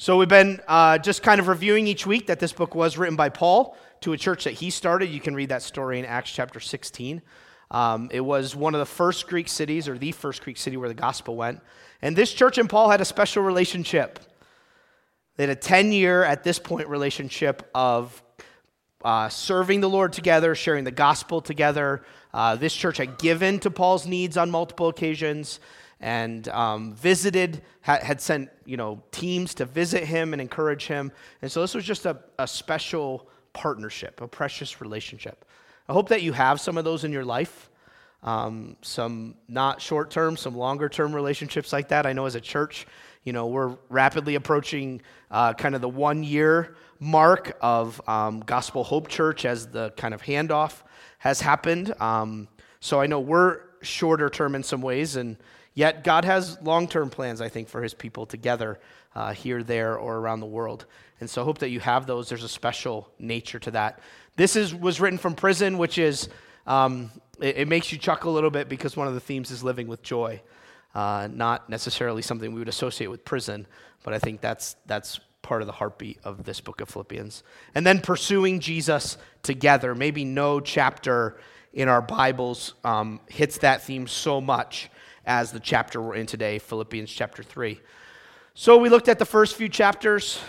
So we've been uh, just kind of reviewing each week that this book was written by Paul to a church that he started. You can read that story in Acts chapter 16. Um, it was one of the first Greek cities, or the first Greek city where the gospel went. And this church and Paul had a special relationship. They had a 10 year, at this point, relationship of uh, serving the Lord together, sharing the gospel together. Uh, this church had given to Paul's needs on multiple occasions and um, visited, ha- had sent you know teams to visit him and encourage him. And so this was just a, a special partnership, a precious relationship. I hope that you have some of those in your life. Um, some not short term, some longer term relationships like that. I know as a church, you know, we're rapidly approaching uh, kind of the one year mark of um, Gospel Hope Church as the kind of handoff has happened. Um, so I know we're shorter term in some ways, and Yet God has long term plans, I think, for his people together uh, here, there, or around the world. And so I hope that you have those. There's a special nature to that. This is, was written from prison, which is, um, it, it, makes you chuckle a little bit because one of the themes is living with joy. Uh, not necessarily something we would associate with prison, but I think that's, that's part of the heartbeat of this book of Philippians. And then pursuing Jesus together. Maybe no chapter in our Bibles um, hits that theme so much as the chapter we're in today, Philippians chapter 3. So we looked at the first few chapters.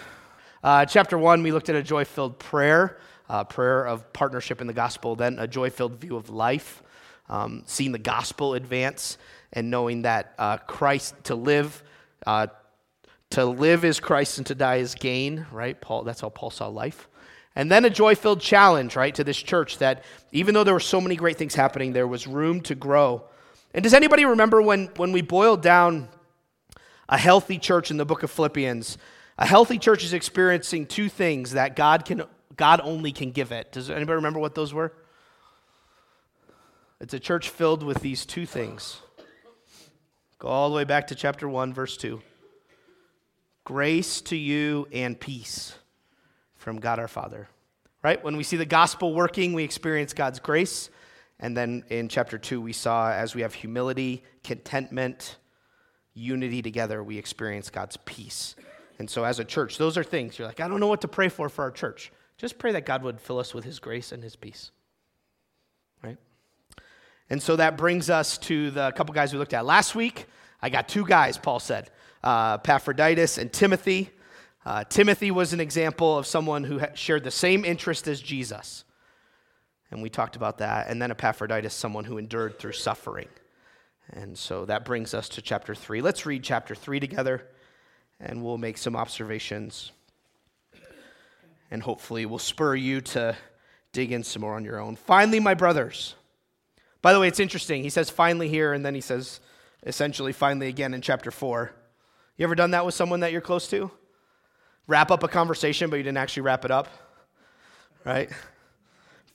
Uh, chapter 1, we looked at a joy filled prayer, uh, prayer of partnership in the gospel, then a joy filled view of life, um, seeing the gospel advance, and knowing that uh, Christ to live. Uh, to live is Christ and to die is gain, right? Paul, that's how Paul saw life. And then a joy filled challenge, right, to this church that even though there were so many great things happening, there was room to grow and does anybody remember when, when we boiled down a healthy church in the book of Philippians? A healthy church is experiencing two things that God, can, God only can give it. Does anybody remember what those were? It's a church filled with these two things. Go all the way back to chapter 1, verse 2. Grace to you and peace from God our Father. Right? When we see the gospel working, we experience God's grace. And then in chapter 2, we saw as we have humility, contentment, unity together, we experience God's peace. And so, as a church, those are things you're like, I don't know what to pray for for our church. Just pray that God would fill us with his grace and his peace. Right? And so that brings us to the couple guys we looked at last week. I got two guys, Paul said uh, and Timothy. Uh, Timothy was an example of someone who shared the same interest as Jesus. And we talked about that. And then Epaphroditus, someone who endured through suffering. And so that brings us to chapter 3. Let's read chapter 3 together, and we'll make some observations. And hopefully, we'll spur you to dig in some more on your own. Finally, my brothers. By the way, it's interesting. He says finally here, and then he says essentially finally again in chapter 4. You ever done that with someone that you're close to? Wrap up a conversation, but you didn't actually wrap it up? Right?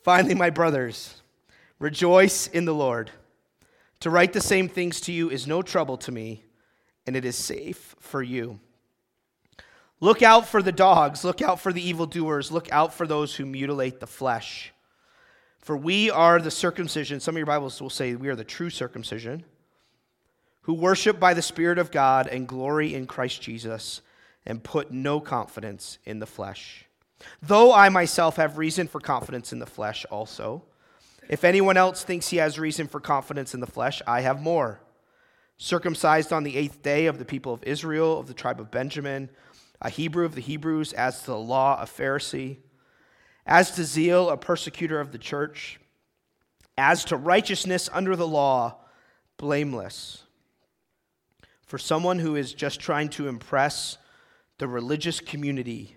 Finally, my brothers, rejoice in the Lord. To write the same things to you is no trouble to me, and it is safe for you. Look out for the dogs, look out for the evildoers, look out for those who mutilate the flesh. For we are the circumcision, some of your Bibles will say we are the true circumcision, who worship by the Spirit of God and glory in Christ Jesus and put no confidence in the flesh. Though I myself have reason for confidence in the flesh also. If anyone else thinks he has reason for confidence in the flesh, I have more. Circumcised on the eighth day of the people of Israel, of the tribe of Benjamin, a Hebrew of the Hebrews, as to the law, a Pharisee, as to zeal, a persecutor of the church, as to righteousness under the law, blameless. For someone who is just trying to impress the religious community,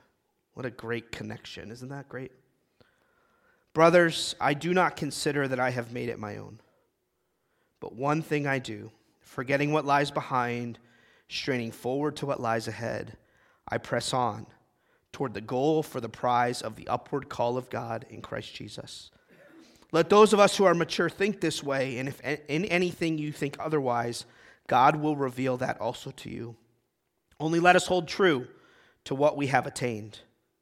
What a great connection. Isn't that great? Brothers, I do not consider that I have made it my own. But one thing I do, forgetting what lies behind, straining forward to what lies ahead, I press on toward the goal for the prize of the upward call of God in Christ Jesus. Let those of us who are mature think this way, and if in anything you think otherwise, God will reveal that also to you. Only let us hold true to what we have attained.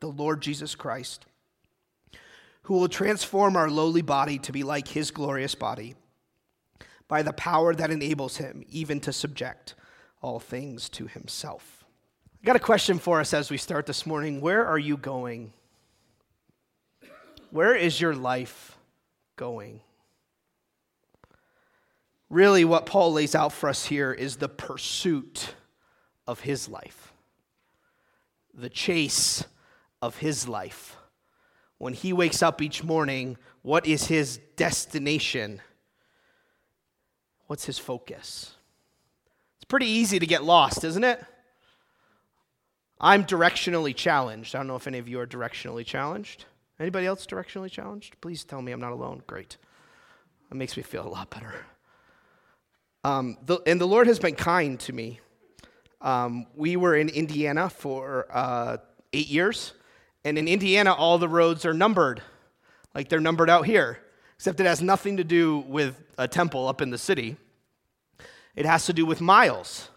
the Lord Jesus Christ, who will transform our lowly body to be like his glorious body by the power that enables him even to subject all things to himself. I got a question for us as we start this morning. Where are you going? Where is your life going? Really, what Paul lays out for us here is the pursuit of his life, the chase of his life. When he wakes up each morning, what is his destination? What's his focus? It's pretty easy to get lost, isn't it? I'm directionally challenged. I don't know if any of you are directionally challenged. Anybody else directionally challenged? Please tell me I'm not alone. Great. That makes me feel a lot better. Um, the, and the Lord has been kind to me. Um, we were in Indiana for uh, eight years, and in Indiana, all the roads are numbered, like they're numbered out here, except it has nothing to do with a temple up in the city. It has to do with miles.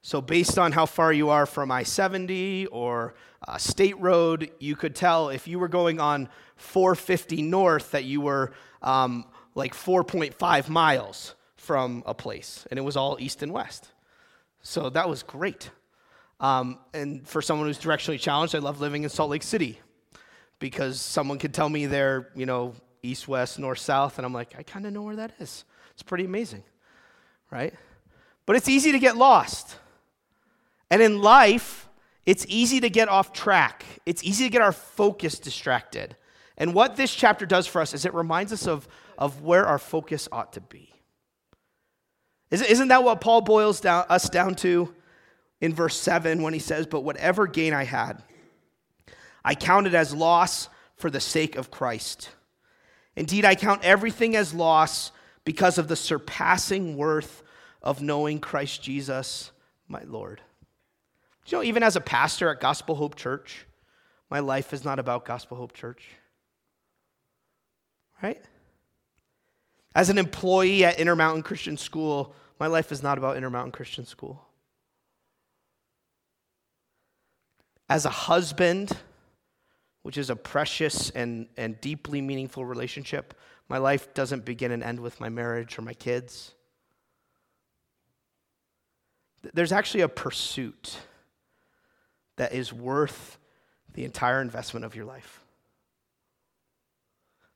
So, based on how far you are from I 70 or uh, State Road, you could tell if you were going on 450 north that you were um, like 4.5 miles from a place, and it was all east and west. So, that was great. Um, and for someone who's directionally challenged, I love living in Salt Lake City because someone could tell me they're, you know, east, west, north, south, and I'm like, I kind of know where that is. It's pretty amazing, right? But it's easy to get lost. And in life, it's easy to get off track, it's easy to get our focus distracted. And what this chapter does for us is it reminds us of, of where our focus ought to be. Isn't that what Paul boils down, us down to in verse 7 when he says, But whatever gain I had, I counted as loss for the sake of Christ. Indeed, I count everything as loss because of the surpassing worth of knowing Christ Jesus, my Lord you know, even as a pastor at Gospel Hope Church, my life is not about Gospel Hope Church. Right? As an employee at Intermountain Christian School, my life is not about Intermountain Christian School. As a husband, which is a precious and, and deeply meaningful relationship, my life doesn't begin and end with my marriage or my kids. There's actually a pursuit that is worth the entire investment of your life.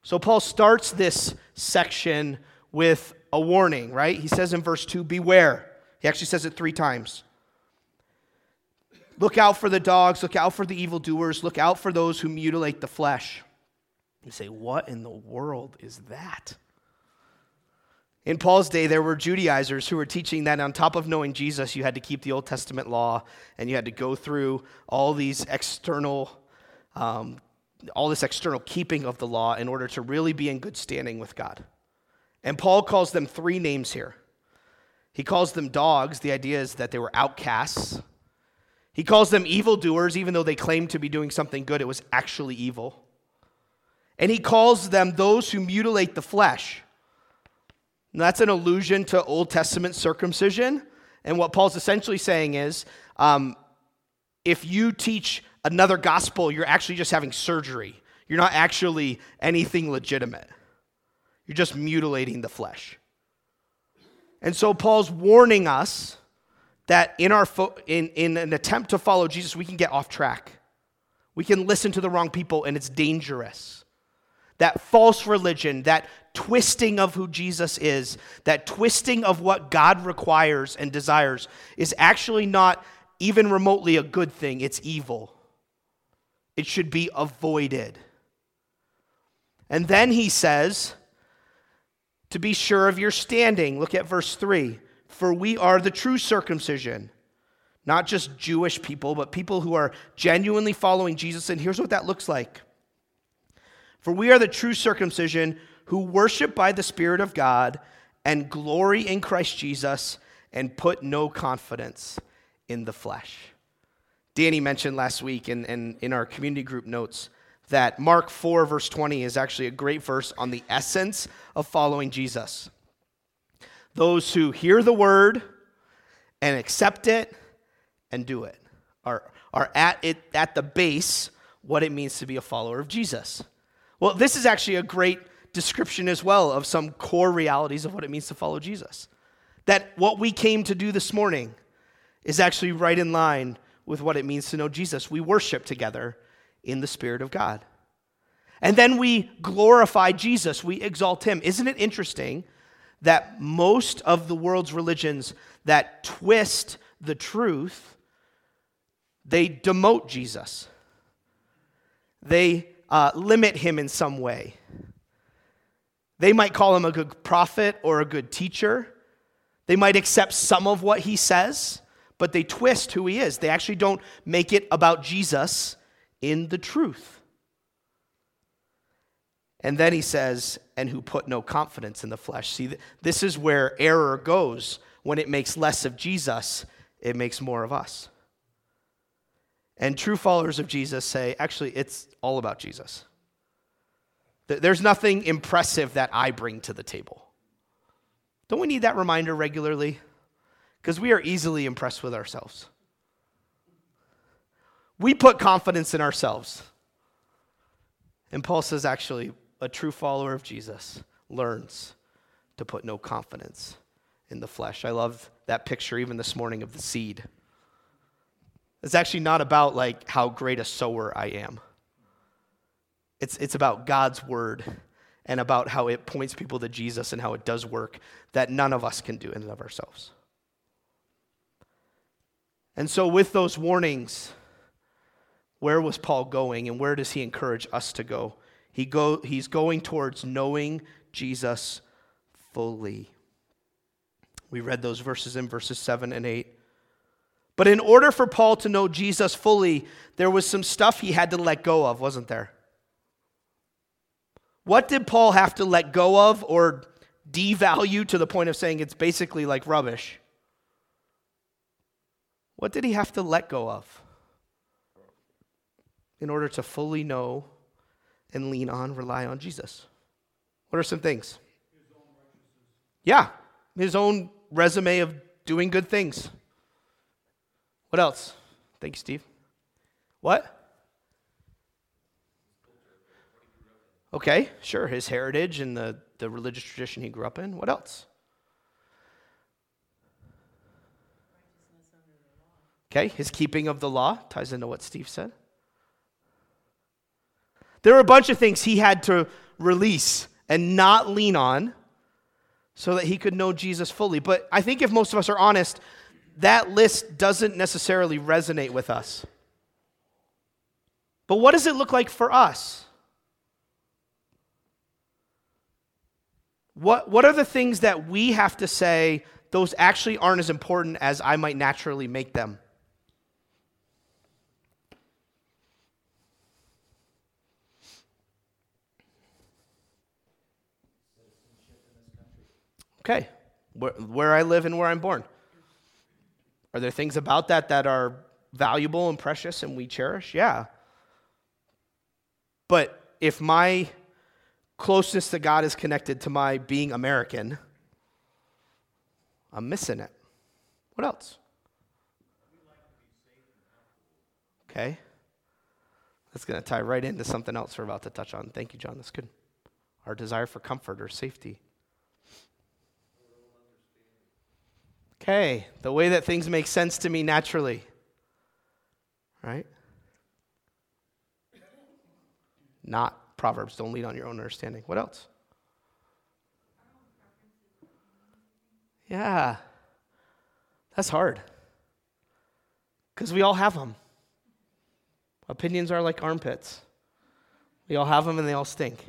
So, Paul starts this section with a warning, right? He says in verse 2, Beware. He actually says it three times. Look out for the dogs, look out for the evildoers, look out for those who mutilate the flesh. You say, What in the world is that? In Paul's day, there were Judaizers who were teaching that on top of knowing Jesus, you had to keep the Old Testament law and you had to go through all these external, um, all this external keeping of the law in order to really be in good standing with God. And Paul calls them three names here. He calls them dogs. The idea is that they were outcasts. He calls them evildoers, even though they claimed to be doing something good, it was actually evil. And he calls them those who mutilate the flesh. And that's an allusion to Old Testament circumcision. And what Paul's essentially saying is um, if you teach another gospel, you're actually just having surgery. You're not actually anything legitimate. You're just mutilating the flesh. And so Paul's warning us that in, our fo- in, in an attempt to follow Jesus, we can get off track. We can listen to the wrong people, and it's dangerous. That false religion, that twisting of who Jesus is, that twisting of what God requires and desires, is actually not even remotely a good thing. It's evil. It should be avoided. And then he says, to be sure of your standing, look at verse 3 For we are the true circumcision, not just Jewish people, but people who are genuinely following Jesus. And here's what that looks like For we are the true circumcision who worship by the Spirit of God and glory in Christ Jesus and put no confidence in the flesh. Danny mentioned last week in, in, in our community group notes that Mark 4, verse 20, is actually a great verse on the essence of following Jesus. Those who hear the word and accept it and do it are, are at, it, at the base what it means to be a follower of Jesus. Well, this is actually a great description as well of some core realities of what it means to follow Jesus. That what we came to do this morning is actually right in line with what it means to know Jesus. We worship together in the Spirit of God. And then we glorify Jesus, we exalt him. Isn't it interesting that most of the world's religions that twist the truth, they demote Jesus? They uh, limit him in some way. They might call him a good prophet or a good teacher. They might accept some of what he says, but they twist who he is. They actually don't make it about Jesus in the truth. And then he says, and who put no confidence in the flesh. See, this is where error goes. When it makes less of Jesus, it makes more of us. And true followers of Jesus say, actually, it's all about Jesus. There's nothing impressive that I bring to the table. Don't we need that reminder regularly? Because we are easily impressed with ourselves. We put confidence in ourselves. And Paul says, actually, a true follower of Jesus learns to put no confidence in the flesh. I love that picture even this morning of the seed. It's actually not about like how great a sower I am. It's, it's about God's word and about how it points people to Jesus and how it does work that none of us can do in and of ourselves. And so, with those warnings, where was Paul going and where does he encourage us to go? He go, he's going towards knowing Jesus fully. We read those verses in verses 7 and 8. But in order for Paul to know Jesus fully, there was some stuff he had to let go of, wasn't there? What did Paul have to let go of or devalue to the point of saying it's basically like rubbish? What did he have to let go of? in order to fully know and lean on, rely on Jesus? What are some things? Yeah, his own resume of doing good things. What else? Thank you, Steve. What? Okay, sure. His heritage and the, the religious tradition he grew up in. What else? Okay, his keeping of the law ties into what Steve said. There were a bunch of things he had to release and not lean on so that he could know Jesus fully. But I think if most of us are honest, that list doesn't necessarily resonate with us. But what does it look like for us? What, what are the things that we have to say, those actually aren't as important as I might naturally make them? Okay, where, where I live and where I'm born. Are there things about that that are valuable and precious and we cherish? Yeah. But if my closeness to God is connected to my being American, I'm missing it. What else? Okay? That's going to tie right into something else we're about to touch on. Thank you, John. That's good. Our desire for comfort or safety. Okay, the way that things make sense to me naturally. Right? Not Proverbs. Don't lean on your own understanding. What else? Yeah. That's hard. Because we all have them. Opinions are like armpits. We all have them and they all stink.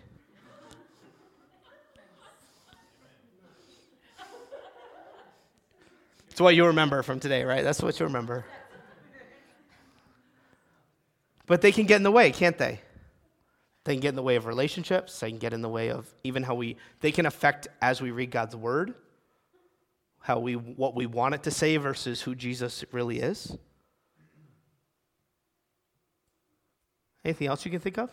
It's what you remember from today, right? That's what you remember. But they can get in the way, can't they? They can get in the way of relationships. They can get in the way of even how we, they can affect as we read God's word, how we, what we want it to say versus who Jesus really is. Anything else you can think of?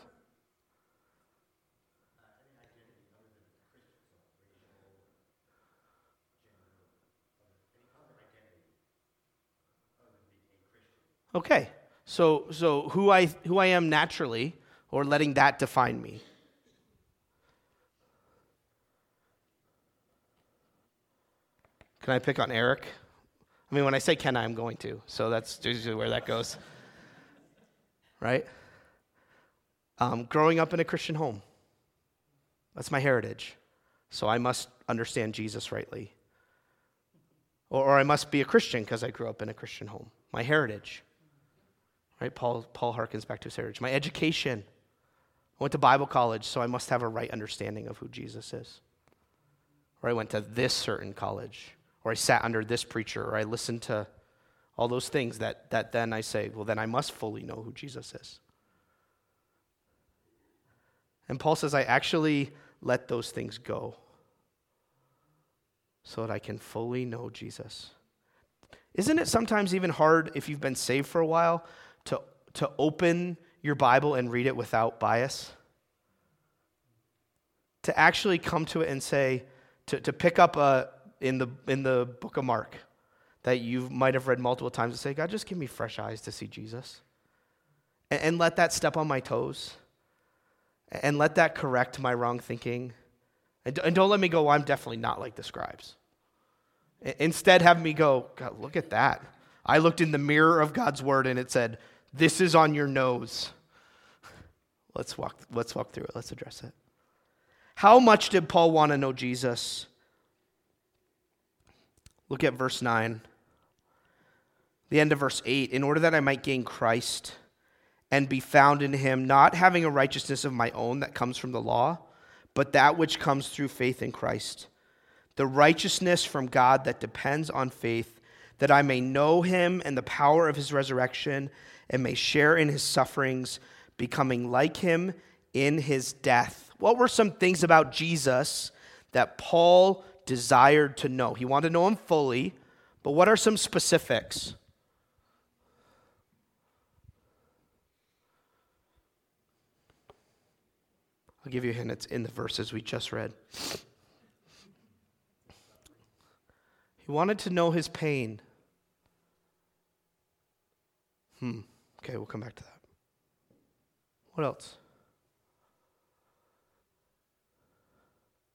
Okay. So so who I who I am naturally or letting that define me. Can I pick on Eric? I mean, when I say can I, I'm going to. So that's usually where that goes. right? Um, growing up in a Christian home, that's my heritage. So I must understand Jesus rightly. Or, or I must be a Christian because I grew up in a Christian home. My heritage. Right? Paul, Paul harkens back to his heritage. My education. I went to Bible college, so I must have a right understanding of who Jesus is. Or I went to this certain college, or I sat under this preacher, or I listened to all those things that, that then I say, well, then I must fully know who Jesus is. And Paul says, I actually let those things go so that I can fully know Jesus. Isn't it sometimes even hard if you've been saved for a while to, to open your Bible and read it without bias? To actually come to it and say, to, to pick up a, in, the, in the book of Mark that you might have read multiple times and say, God, just give me fresh eyes to see Jesus. And, and let that step on my toes and let that correct my wrong thinking. And, and don't let me go, well, I'm definitely not like the scribes. Instead, have me go, God, look at that. I looked in the mirror of God's word and it said, This is on your nose. Let's walk, let's walk through it. Let's address it. How much did Paul want to know Jesus? Look at verse 9. The end of verse 8. In order that I might gain Christ and be found in him, not having a righteousness of my own that comes from the law, but that which comes through faith in Christ. The righteousness from God that depends on faith, that I may know him and the power of his resurrection, and may share in his sufferings, becoming like him in his death. What were some things about Jesus that Paul desired to know? He wanted to know him fully, but what are some specifics? I'll give you a hint, it's in the verses we just read. He wanted to know his pain. Hmm. Okay, we'll come back to that. What else?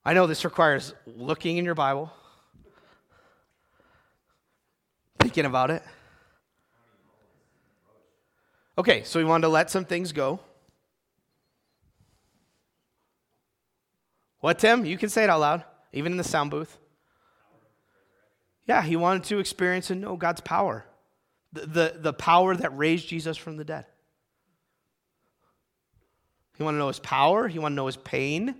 I know this requires looking in your Bible, thinking about it. Okay, so we wanted to let some things go. What, Tim? You can say it out loud, even in the sound booth. Yeah, he wanted to experience and know God's power, the, the, power that raised Jesus from the dead. He wanted to know his power, he wanted to know his pain.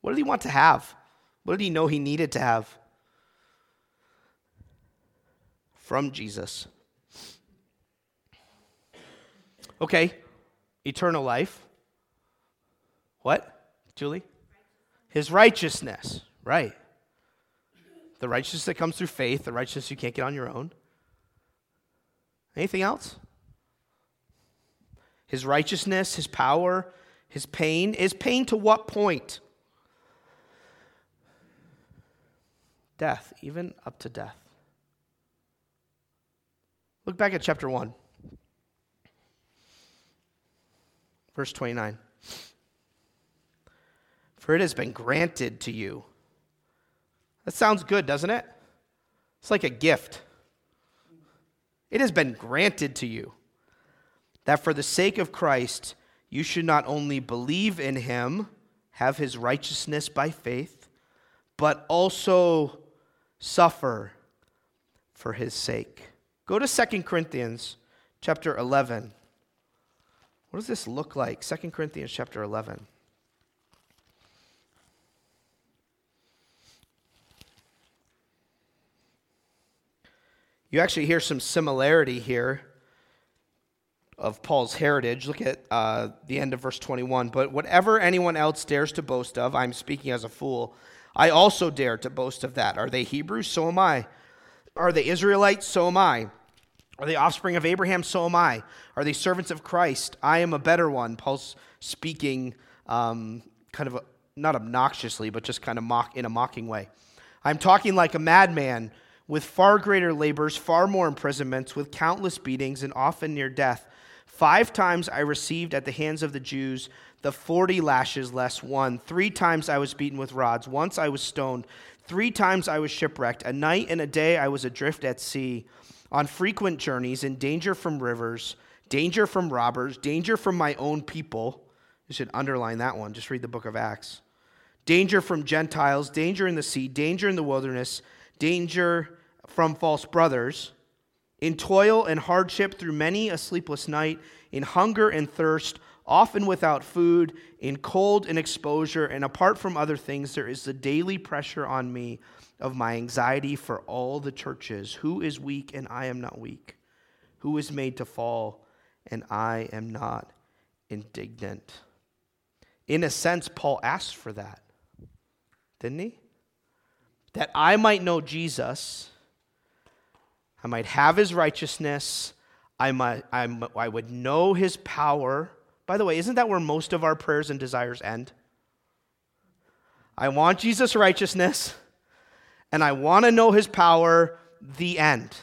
What did he want to have? What did he know he needed to have from Jesus? Okay, eternal life. What, Julie? His righteousness, right. The righteousness that comes through faith, the righteousness you can't get on your own. Anything else? His righteousness, his power, his pain. Is pain to what point? Death, even up to death. Look back at chapter 1, verse 29. For it has been granted to you. That sounds good, doesn't it? It's like a gift. It has been granted to you that for the sake of Christ, you should not only believe in him, have his righteousness by faith, but also suffer for his sake. Go to 2 Corinthians chapter 11. What does this look like? 2 Corinthians chapter 11. You actually hear some similarity here of Paul's heritage. Look at uh, the end of verse 21. But whatever anyone else dares to boast of, I'm speaking as a fool. I also dare to boast of that. Are they Hebrews? So am I. Are they Israelites? So am I. Are they offspring of Abraham? So am I. Are they servants of Christ? I am a better one. Paul's speaking um, kind of a, not obnoxiously, but just kind of mock in a mocking way. I'm talking like a madman with far greater labors, far more imprisonments, with countless beatings, and often near death. Five times I received at the hands of the Jews the forty lashes less one. Three times I was beaten with rods. Once I was stoned. Three times I was shipwrecked. A night and a day I was adrift at sea, on frequent journeys, in danger from rivers, danger from robbers, danger from my own people. You should underline that one. Just read the book of Acts. Danger from Gentiles, danger in the sea, danger in the wilderness danger from false brothers, in toil and hardship through many a sleepless night, in hunger and thirst, often without food, in cold and exposure, and apart from other things, there is the daily pressure on me of my anxiety for all the churches. Who is weak and I am not weak? Who is made to fall and I am not indignant? In a sense, Paul asked for that, didn't he? That I might know Jesus, I might have his righteousness, I, might, I, would know his power. By the way, isn't that where most of our prayers and desires end? I want Jesus' righteousness, and I want to know his power, the end.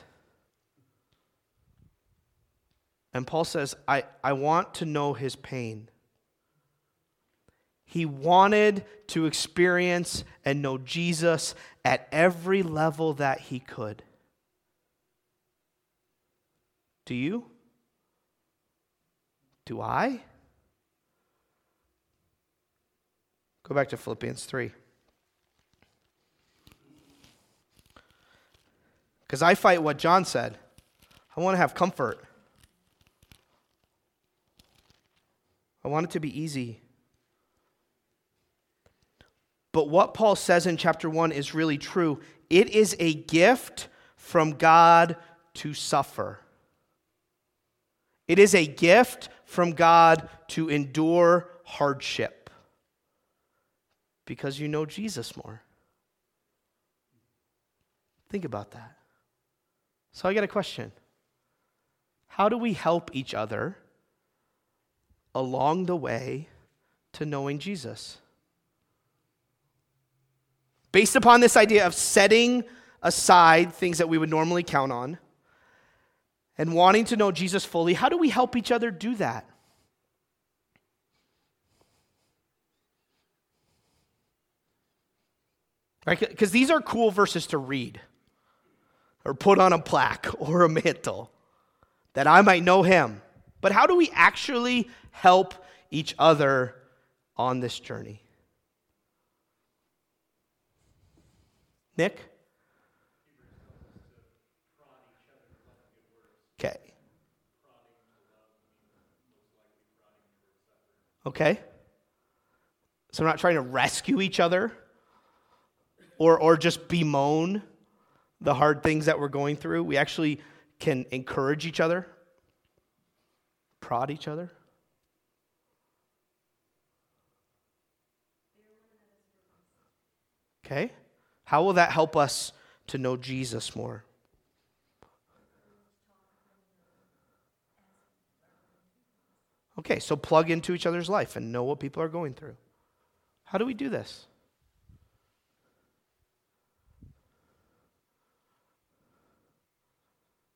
And Paul says, I, I want to know his pain. He wanted to experience and know Jesus at every level that he could. Do you? Do I? Go back to Philippians 3. Because I fight what John said. I want to have comfort. I want it to be easy. But what Paul says in chapter 1 is really true. It is a gift from God to suffer. It is a gift from God to endure hardship because you know Jesus more. Think about that. So I got a question. How do we help each other along the way to knowing Jesus? Based upon this idea of setting aside things that we would normally count on and wanting to know Jesus fully, how do we help each other do that? Right? Because these are cool verses to read or put on a plaque or a mantle that I might know him. But how do we actually help each other on this journey? Nick? Okay. Okay. So we're not trying to rescue each other or, or just bemoan the hard things that we're going through. We actually can encourage each other, prod each other. Okay. How will that help us to know Jesus more? Okay, so plug into each other's life and know what people are going through. How do we do this?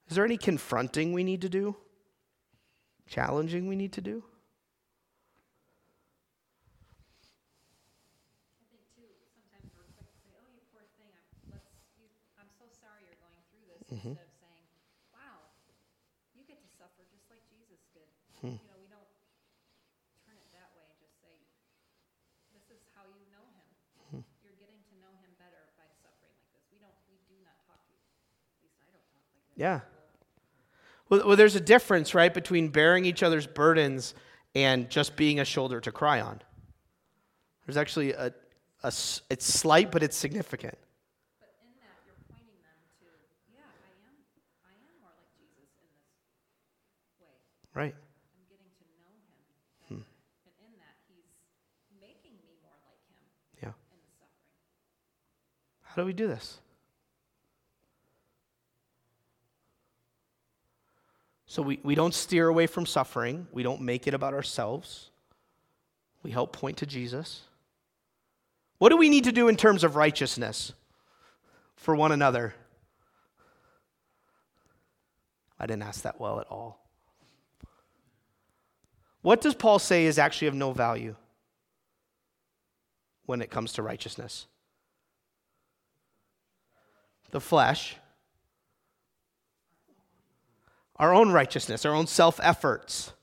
Is there any confronting we need to do? Challenging we need to do? I think too, sometimes we're quick to say, oh, you poor thing, I'm, let's, you, I'm so sorry you're this, instead of saying, wow, you get to suffer just like Jesus did. Hmm. You know, we don't turn it that way and just say, this is how you know him. Hmm. You're getting to know him better by suffering like this. We don't, we do not talk to, at least I don't talk like that. Yeah. Well, well, there's a difference, right, between bearing each other's burdens and just being a shoulder to cry on. There's actually a, a it's slight, but it's significant. But in that, you're pointing them to, yeah, I am, I am more like Jesus in this way. Right. I'm getting to know him better. Hmm. And in that, he's making me more like him Yeah. in the suffering. How do we do this? So we, we don't steer away from suffering. We don't make it about ourselves. We help point to Jesus. What do we need to do in terms of righteousness for one another? I didn't ask that well at all. What does Paul say is actually of no value when it comes to righteousness? The flesh, our own righteousness, our own self efforts.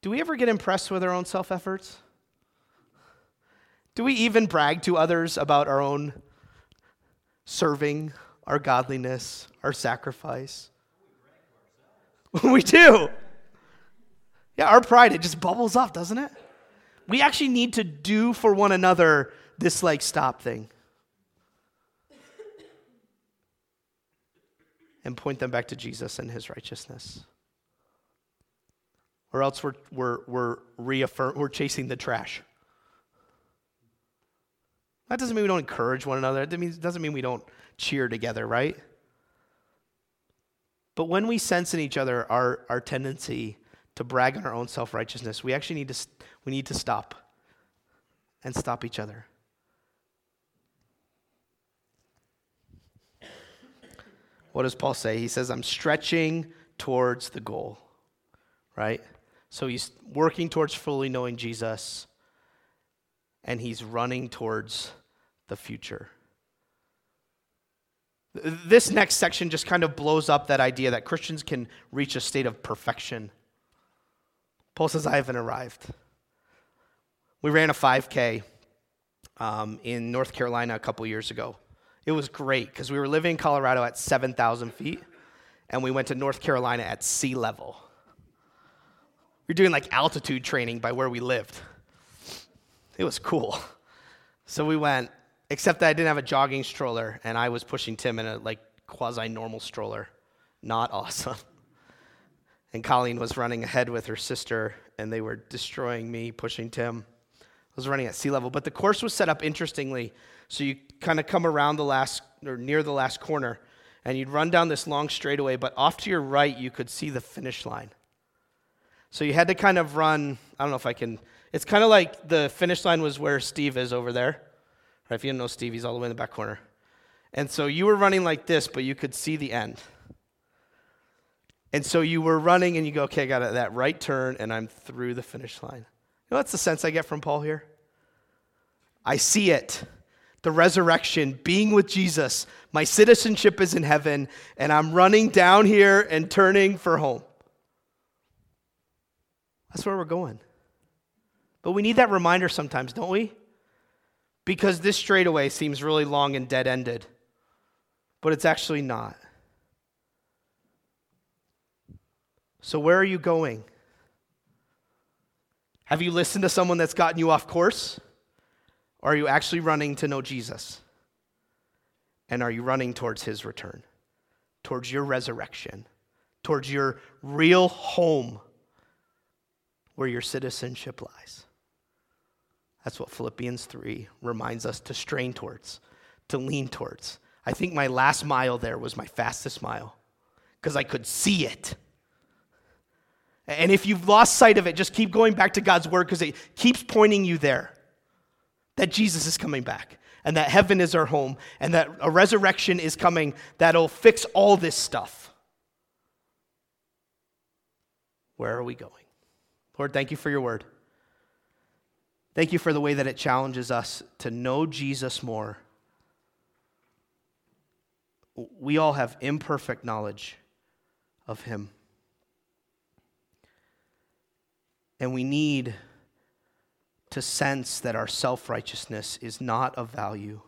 Do we ever get impressed with our own self efforts? Do we even brag to others about our own serving, our godliness, our sacrifice? we do. Yeah, our pride, it just bubbles up, doesn't it? We actually need to do for one another this like stop thing. And point them back to Jesus and his righteousness. Or else we're, we're, we're, reaffirm, we're chasing the trash. That doesn't mean we don't encourage one another. That means, doesn't mean we don't cheer together, right? But when we sense in each other our, our tendency to brag on our own self righteousness, we actually need to, we need to stop and stop each other. What does Paul say? He says, I'm stretching towards the goal, right? So he's working towards fully knowing Jesus and he's running towards the future. This next section just kind of blows up that idea that Christians can reach a state of perfection. Paul says, I haven't arrived. We ran a 5K um, in North Carolina a couple years ago. It was great because we were living in Colorado at 7,000 feet, and we went to North Carolina at sea level. We were doing like altitude training by where we lived. It was cool. So we went, except that I didn't have a jogging stroller, and I was pushing Tim in a like quasi normal stroller. Not awesome. And Colleen was running ahead with her sister, and they were destroying me, pushing Tim. I was running at sea level, but the course was set up interestingly. So you kind of come around the last, or near the last corner, and you'd run down this long straightaway, but off to your right, you could see the finish line. So you had to kind of run, I don't know if I can, it's kind of like the finish line was where Steve is over there. Right, if you don't know Steve, he's all the way in the back corner. And so you were running like this, but you could see the end. And so you were running and you go, okay, I got that right turn and I'm through the finish line. You know what's the sense I get from Paul here? I see it. The resurrection, being with Jesus. My citizenship is in heaven, and I'm running down here and turning for home. That's where we're going. But we need that reminder sometimes, don't we? Because this straightaway seems really long and dead ended, but it's actually not. So, where are you going? Have you listened to someone that's gotten you off course? Or are you actually running to know Jesus? And are you running towards his return, towards your resurrection, towards your real home where your citizenship lies? That's what Philippians 3 reminds us to strain towards, to lean towards. I think my last mile there was my fastest mile because I could see it. And if you've lost sight of it, just keep going back to God's word because it keeps pointing you there that Jesus is coming back. and that heaven is our home, and that a resurrection is coming that'll fix all this stuff, where are we going? Lord, thank you for your word. Thank you for the way that it challenges us to know Jesus more. We all have imperfect knowledge of him. And we need to sense that our self righteousness is not of value,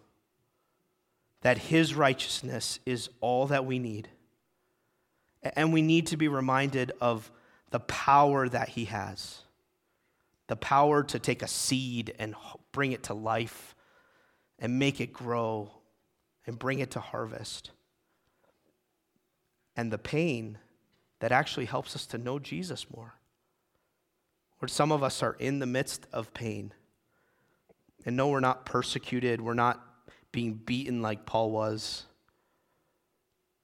that His righteousness is all that we need. And we need to be reminded of the power that He has the power to take a seed and bring it to life and make it grow and bring it to harvest. And the pain that actually helps us to know Jesus more. Lord, some of us are in the midst of pain. And no, we're not persecuted, we're not being beaten like Paul was,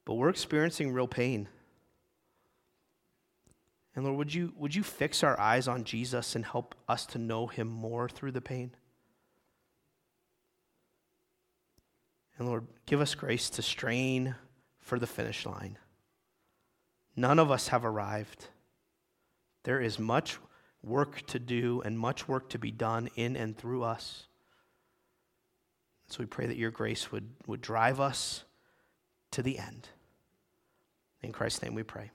but we're experiencing real pain. And Lord, would you, would you fix our eyes on Jesus and help us to know him more through the pain? And Lord, give us grace to strain for the finish line. None of us have arrived. There is much work to do and much work to be done in and through us. So we pray that your grace would, would drive us to the end. In Christ's name we pray.